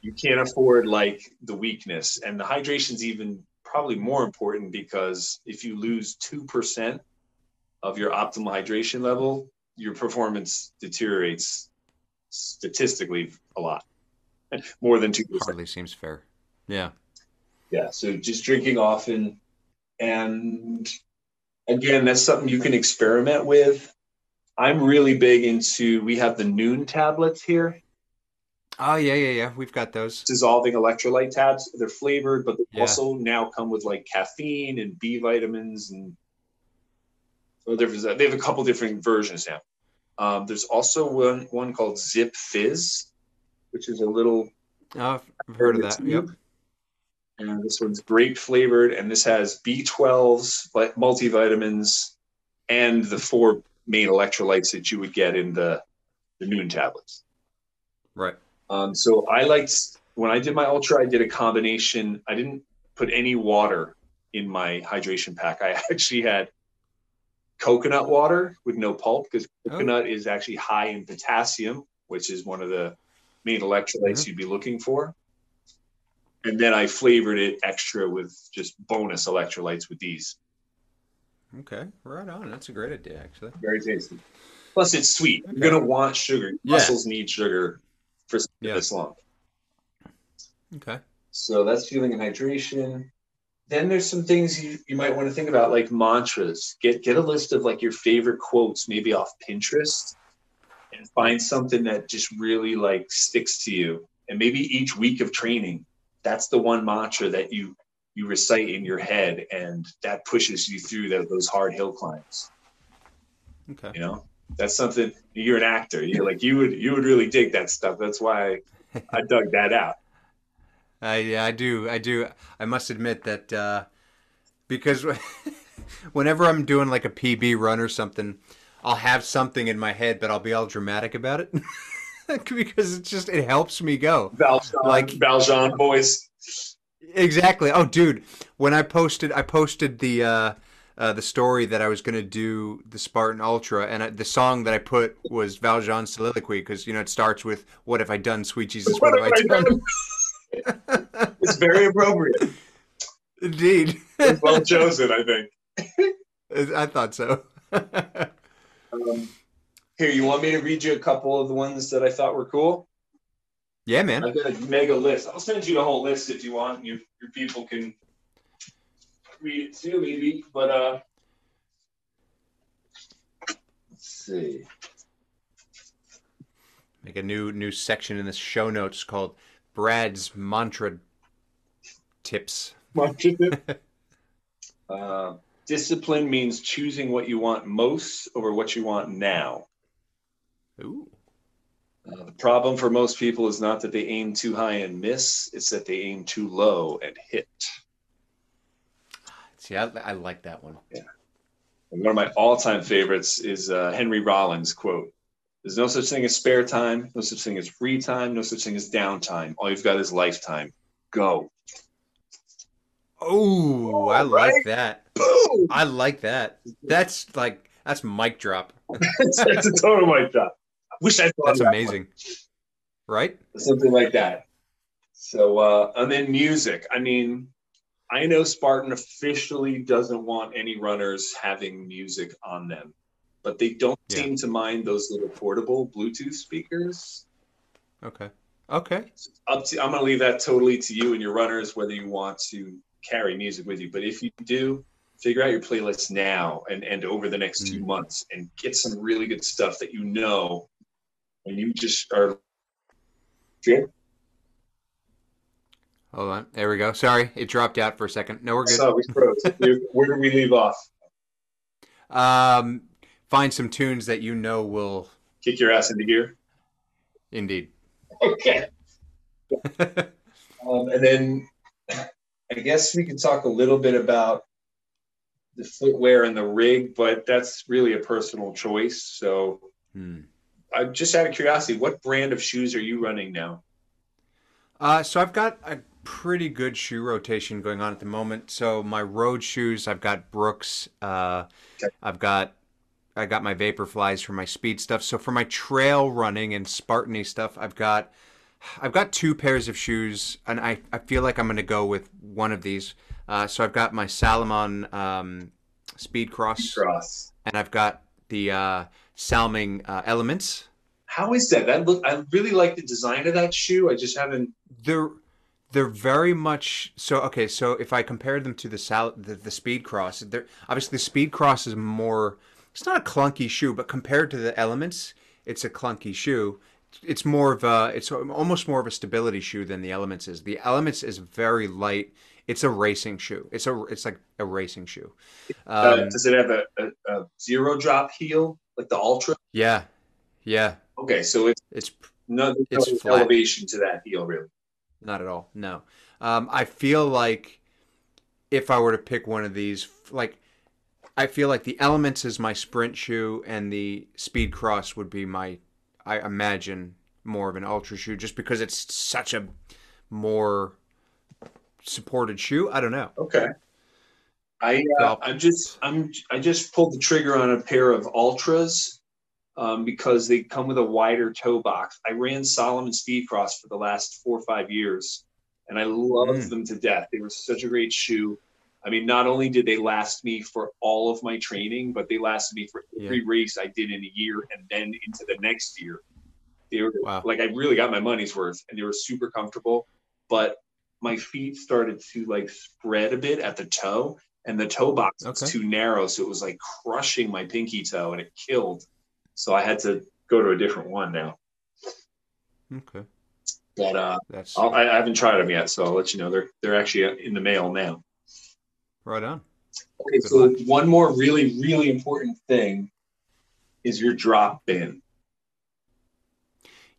you can't afford like the weakness and the hydration's even probably more important because if you lose 2% of your optimal hydration level your performance deteriorates statistically a lot more than two percent.
Hardly seems fair. Yeah.
Yeah. So just drinking often, and again, that's something you can experiment with. I'm really big into. We have the Nuun tablets here.
Oh yeah, yeah, yeah. We've got those
dissolving electrolyte tabs. They're flavored, but they yeah. also now come with like caffeine and B vitamins and. They have a couple different versions now. Um, there's also one one called Zipfizz, which is a little.
Oh, I've heard of that. Tube. Yep.
And this one's grape flavored, and this has B12s, multivitamins, and the four main electrolytes that you would get in the the Nuun tablets.
Right.
Um, so I liked when I did my ultra, I did a combination. I didn't put any water in my hydration pack. I actually had coconut water with no pulp because oh. coconut oh. is actually high in potassium, which is one of the main electrolytes mm-hmm. you'd be looking for. And then I flavored it extra with just bonus electrolytes with these.
Okay, right on. That's a great idea, actually.
Very tasty. Plus, it's sweet. Okay. You're gonna want sugar. Yeah. Muscles need sugar for yeah. this long.
Okay.
So that's fueling and hydration. Then there's some things you, you might want to think about, like mantras. Get get a list of like your favorite quotes, maybe off Pinterest, and find something that just really like sticks to you. And maybe each week of training, that's the one mantra that you you recite in your head, and that pushes you through the, those hard hill climbs.
Okay.
You know, that's something you're an actor. You're like you would you would really dig that stuff. That's why I, I dug that out.
I yeah, I do. I do. I must admit that uh, because whenever I'm doing like a PB run or something, I'll have something in my head, but I'll be all dramatic about it because it just it helps me go.
Valjean, like Valjean voice.
Exactly. Oh, dude, when I posted, I posted the. Uh, uh, the story that I was going to do the Spartan Ultra, and I, the song that I put was Valjean's soliloquy because you know it starts with "What have I done, sweet Jesus? What, what have I done?"
it's very appropriate.
Indeed.
Well chosen, I think.
I thought so.
um, here, you want me to read you a couple of the ones that I thought were cool?
Yeah, man.
I've got a mega list. I'll send you the whole list if you want. Your your people can read it too, maybe. But uh, let's see.
Make a new new section in the show notes called Brad's mantra tips.
Mantra tip. uh, discipline means choosing what you want most over what you want now.
Ooh.
Uh, the problem for most people is not that they aim too high and miss; it's that they aim too low and hit.
See, I, I like that one.
Yeah. And one of my all-time favorites is uh, Henry Rollins quote: "There's no such thing as spare time, no such thing as free time, no such thing as downtime. All you've got is lifetime. Go."
Oh, I right? like that. Boom! I like that. That's like that's mic drop.
that's, a total mic drop. Wish I
that's that amazing. One. Right?
Something like that. So, uh, and then music. I mean, I know Spartan officially doesn't want any runners having music on them, but they don't yeah. seem to mind those little portable Bluetooth speakers.
Okay. Okay.
up to I'm going to leave that totally to you and your runners whether you want to carry music with you. But if you do, figure out your playlist now and, and over the next mm. two months and get some really good stuff that you know and you just are. Jim?
Hold on. There we go. Sorry, it dropped out for a second. No, we're good.
So we froze. Where do we leave off?
Um, find some tunes that you know will
kick your ass into gear.
Indeed.
Okay. um, and then I guess we could talk a little bit about the footwear and the rig, but that's really a personal choice. So, hmm. I'm just out of curiosity, what brand of shoes are you running now?
Uh, so I've got a pretty good shoe rotation going on at the moment. So my road shoes, I've got Brooks. Uh, okay. I've got I got my Vaporflies for my speed stuff. So for my trail running and Spartany stuff, I've got I've got two pairs of shoes, and I, I feel like I'm going to go with one of these. Uh, so I've got my Salomon um, Speed Cross,
Cross,
and I've got the uh, Salming uh, Elements.
How is that? That look. I really like the design of that shoe. I just haven't.
They're they're very much so. Okay, so if I compare them to the sal the, the Speed Cross, they're obviously the Speed Cross is more. It's not a clunky shoe, but compared to the Elements, it's a clunky shoe. It's more of a. It's almost more of a stability shoe than the Elements is. The Elements is very light. It's a racing shoe. It's a. It's like a racing shoe.
Uh,
Um,
does it have a, a, a zero drop heel like the Ultra?
yeah, yeah.
Okay, so it's
It's
no,
It's
elevation to that heel, really.
Not at all. No. Um, I feel like if I were to pick one of these, like I feel like the Elements is my sprint shoe, and the Speed Cross would be my, I imagine, more of an ultra shoe, just because it's such a more supported shoe. I don't know.
Okay. I uh, I'm just I'm I just pulled the trigger on a pair of ultras um, because they come with a wider toe box. I ran Salomon Speed Cross for the last four or five years, and I loved
Mm.
them to death. They were such a great shoe. I mean, not only did they last me for all of my training, but they lasted me for every race I did in a year and then into the next year. They were
Wow.
like I really got my money's worth, and they were super comfortable. But my feet started to like spread a bit at the toe, and the toe box was too narrow, so it was like crushing my pinky toe, and it killed. So I had to go to a different one now.
Okay.
But uh,
That's
I'll, I I haven't tried them yet, so I'll let you know. They're they're actually in the mail now.
right on.
Okay,
Good
so
luck.
one more really really important thing is your drop bin.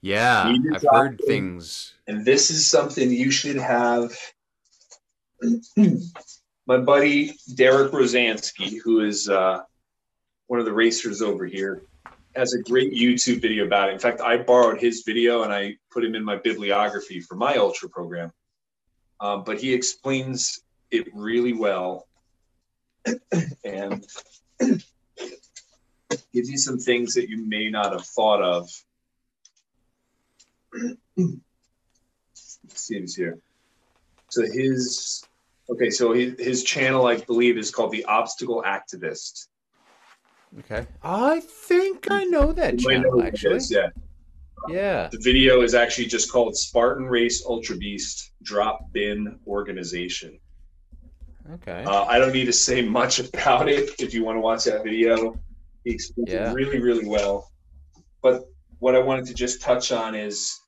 Yeah, I've heard things.
and this is something you should have. My buddy Derek Rosansky, who is uh, one of the racers over here, has a great YouTube video about it. In fact, I borrowed his video and I put him in my bibliography for my ultra program. Um, but he explains it really well and gives you some things that you may not have thought of. See if he's here. So his okay, so his, his channel, I believe, is called the Obstacle Activist.
Okay. I think I know that
You might know
channel actually.
is, yeah.
Yeah.
The video is actually just called Spartan Race Ultra Beast Drop Bin Organization.
Okay.
Uh, I don't need to say much about it if you want to watch that video. He explains
Yeah.
it really, really well. But what I wanted to just touch on is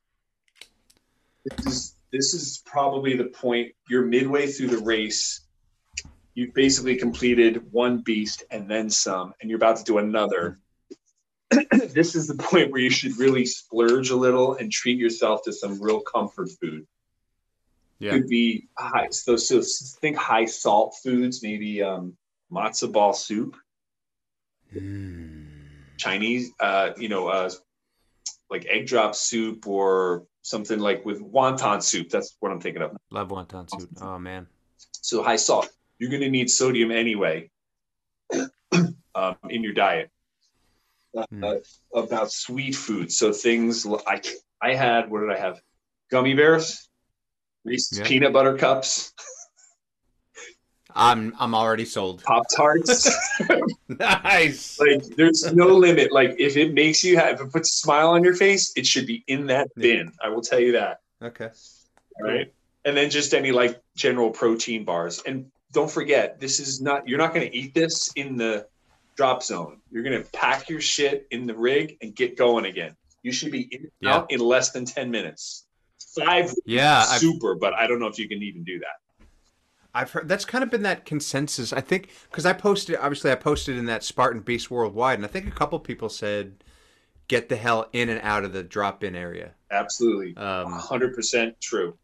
this is this is probably the point you're midway through the race. You've basically completed one beast and then some, and you're about to do another. this is the point where you should really splurge a little and treat yourself to some real comfort food
Yeah.
could be high. So, so think high salt foods, maybe um, matzo ball soup,
Mm.
Chinese, uh, you know, uh, like egg drop soup or something like with wonton soup. That's what I'm thinking of.
Love wonton soup. Oh man.
So high salt. You're going to need sodium anyway um, in your diet. Uh,
Hmm.
uh, about sweet foods. So things like I had. What did I have? Gummy bears, Reese's
Yeah.
peanut butter cups,
I'm I'm already sold.
Pop Tarts.
nice.
like there's no limit like if it makes you have if it puts a smile on your face it should be in that bin i will tell you that
Okay.
all right and then just any like general protein bars and don't forget this is not you're not going to eat this in the drop zone you're going to pack your shit in the rig and get going again you should be in
Yeah.
out in less than 10 minutes five
Yeah, I've,
super but i don't know if you can even do that
I've heard that's kind of been that consensus. I think because I posted, obviously, I posted in that Spartan Beast Worldwide, and I think a couple people said, "Get the hell in and out of the drop-in area."
absolutely
Um,
100% true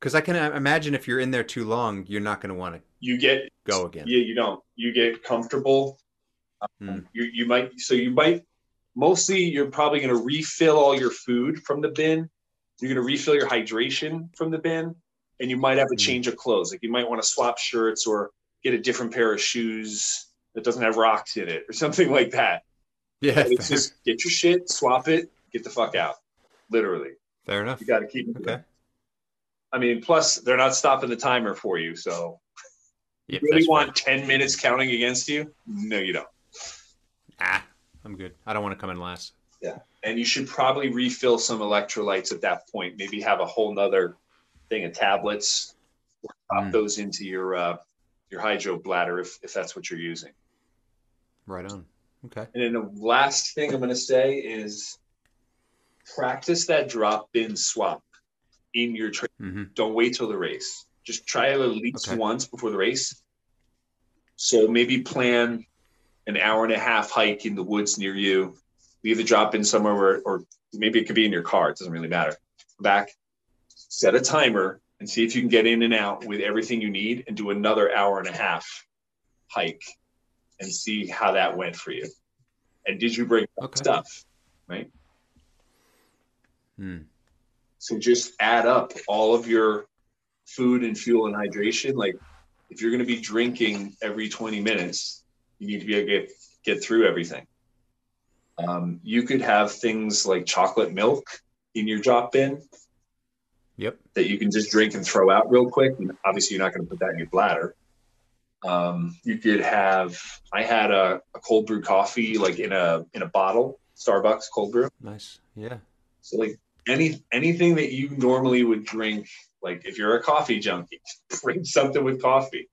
Because I can imagine if you're in there too long, you're not going to want to
you get
go again.
Yeah, you don't. You get comfortable. Um,
Hmm.
You you might so you might mostly you're probably going to refill all your food from the bin. You're going to refill your hydration from the bin, and you might have a
Hmm.
change of clothes. Like you might want to swap shirts or get a different pair of shoes that doesn't have rocks in it or something like that.
Yeah,
But it's just get your shit, swap it, get the fuck out. Literally,
fair enough.
you got to keep it.
Okay.
I mean, plus they're not stopping the timer for you, so
Yeah,
you really want 10 minutes counting against you? No, you don't.
Ah, I'm good. I don't want to come in last.
Yeah. And you should probably refill some electrolytes at that point. Maybe have a whole nother thing of tablets. Pop
Mm.
those into your uh, your hydro bladder if, if that's what you're using.
Right on. Okay.
And then the last thing I'm going to say is practice that drop bin swap in your training.
Mm-hmm.
Don't wait till the race. Just try it at least
Okay.
once before the race. So maybe plan an hour and a half hike in the woods near you. Leave the drop in somewhere where, or maybe it could be in your car. It doesn't really matter. Come back, set a timer, and see if you can get in and out with everything you need, and do another hour and a half hike, and see how that went for you. And did you bring
Okay.
stuff? Right.
Hmm.
So just add up all of your food and fuel and hydration. Like if you're going to be drinking every 20 minutes, you need to be able to get, get through everything. Um, you could have things like chocolate milk in your drop bin
Yep.
that you can just drink and throw out real quick. And obviously, you're not going to put that in your bladder. Um, you could have. I had a, a cold brew coffee like in a in a bottle, Starbucks cold brew.
Nice. Yeah.
So like any anything that you normally would drink, like if you're a coffee junkie, drink something with coffee.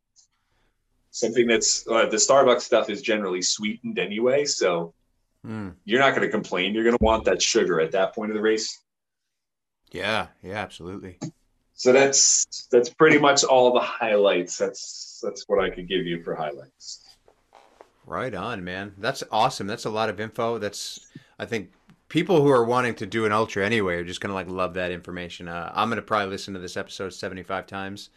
Something that's uh, the Starbucks stuff is generally sweetened anyway, so
Mm.
you're not going to complain. You're going to want that sugar at that point of the race.
Yeah. Yeah. Absolutely.
So that's that's pretty much all the highlights. That's that's what I could give you for highlights.
Right on, man. That's awesome. That's a lot of info. That's I think people who are wanting to do an ultra anyway are just gonna like love that information. Uh, I'm gonna probably listen to this episode 75 times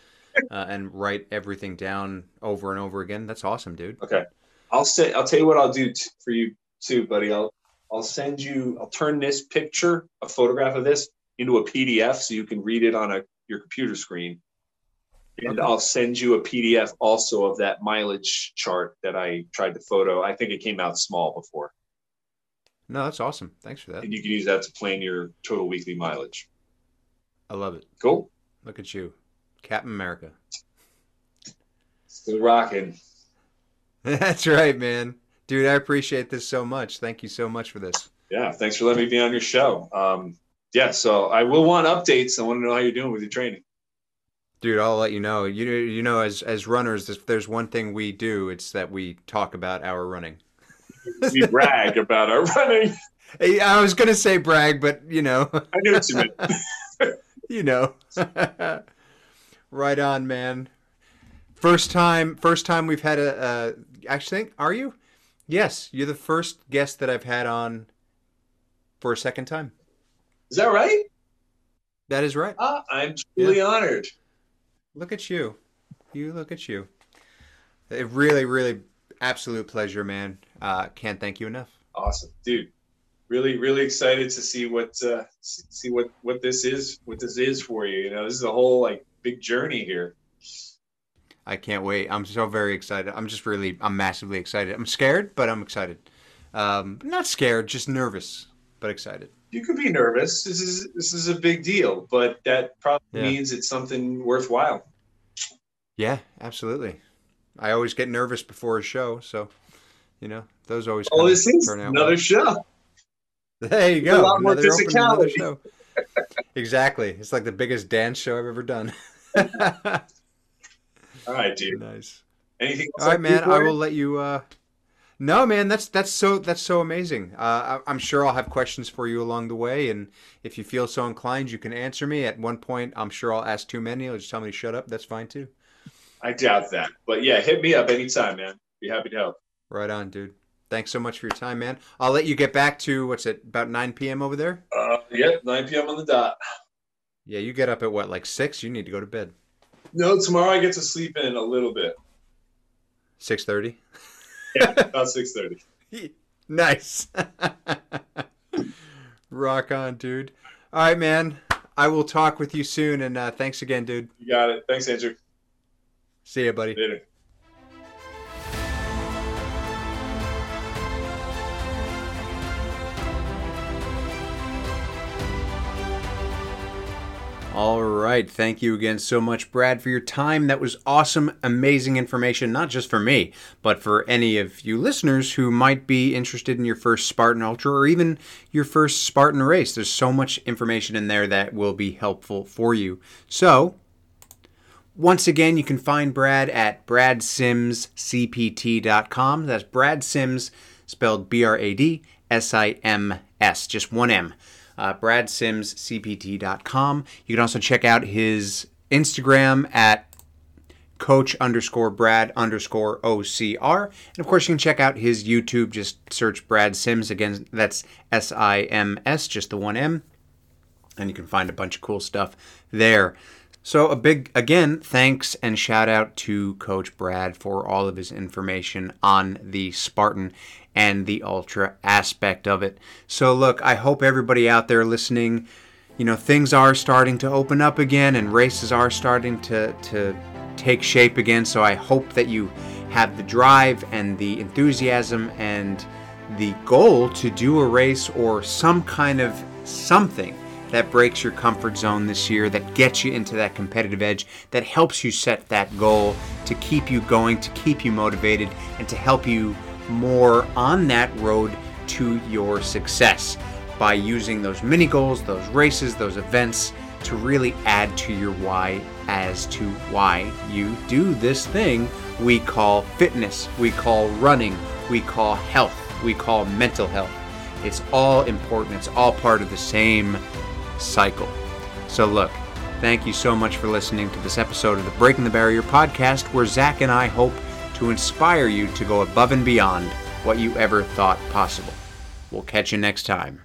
uh, and write everything down over and over again. That's awesome, dude.
Okay, I'll say I'll tell you what I'll do t- for you too, buddy. I'll I'll send you. I'll turn this picture, a photograph of this, into a PDF so you can read it on a your computer screen. And
Okay.
I'll send you a PDF also of that mileage chart that I tried to photo. I think it came out small before,
No, that's awesome. Thanks for that.
and you can use that to plan your total weekly mileage.
I love it.
Cool.
Look at you, Captain America.
Still rocking.
That's right, man. Dude, I appreciate this so much. Thank you so much for this.
Yeah, thanks for letting me be on your show. Um, yeah, so I will want updates. I want to know how you're doing with your training.
Dude, I'll let you know. You you know, as as runners, if there's one thing we do, it's that we talk about our running.
We brag about our running.
I was gonna say brag, but you know,
I knew what you meant.
you know. right on, man. First time, first time we've had a. Uh, actually, think are you? Yes, you're the first guest that I've had on for a second time.
Is that right?
That is right.
Ah, I'm truly honored.
Look at you. You look at you. A really, really absolute pleasure, man. Uh, can't thank you enough.
Awesome, dude. Really, really excited to see what uh, see what what this is what this is for you. You know, this is a whole like big journey here.
I can't wait. I'm so very excited. I'm just really, I'm massively excited. I'm scared, but I'm excited. Um, not scared, just nervous, but excited.
You could be nervous. This is this is a big deal, but that probably
Yeah.
means it's something worthwhile.
Yeah, absolutely. I always get nervous before a show, so you know those always.
Oh, this is
turn out
another
well.
show.
There you go.
a lot more physicality.
show. exactly. It's like the biggest dance show I've ever done.
All right, dude.
nice.
Anything else?
All right,
I can do
man. I will let you. Uh... No, man. That's that's so that's so amazing. Uh, I, I'm sure I'll have questions for you along the way, and if you feel so inclined, you can answer me. At one point, I'm sure I'll ask too many. You'll just tell me to shut up. That's fine too.
I doubt that, but yeah, hit me up anytime, man. Be happy to help.
Right on, dude. Thanks so much for your time, man. I'll let you get back to what's it about 9 p.m. over there.
Uh, yeah, 9 p.m. on the dot.
Yeah, you get up at what like six? You need to go to bed.
No, tomorrow I get to sleep in a little bit.
Six thirty.
Yeah, about 6:30.
nice. Rock on, dude. All right, man. I will talk with you soon, and uh, thanks again, dude.
You got it. Thanks, Andrew.
See ya, buddy.
Later.
All right. Thank you again so much, Brad, for your time. That was awesome, amazing information, not just for me, but for any of you listeners who might be interested in your first Spartan Ultra or even your first Spartan race. There's so much information in there that will be helpful for you. So, once again, you can find Brad at bradsimscpt.com. That's Brad Sims, spelled B R A D S I M S, just one M uh, bradsimscpt.com. You can also check out his Instagram at coach underscore Brad underscore OCR. And of course, you can check out his YouTube. Just search Brad Sims. Again, that's S I M S, just the one M. And you can find a bunch of cool stuff there. So, a big, again, thanks and shout out to Coach Brad for all of his information on the Spartan and the ultra aspect of it. So, look, I hope everybody out there listening, you know, things are starting to open up again and races are starting to, to take shape again. So, I hope that you have the drive and the enthusiasm and the goal to do a race or some kind of something that breaks your comfort zone this year, that gets you into that competitive edge, that helps you set that goal to keep you going, to keep you motivated, and to help you more on that road to your success by using those mini goals, those races, those events to really add to your why as to why you do this thing we call fitness, we call running, we call health, we call mental health. It's all important, it's all part of the same cycle. So, look, thank you so much for listening to this episode of the Breaking the Barrier podcast, where Zach and I hope to inspire you to go above and beyond what you ever thought possible. We'll catch you next time.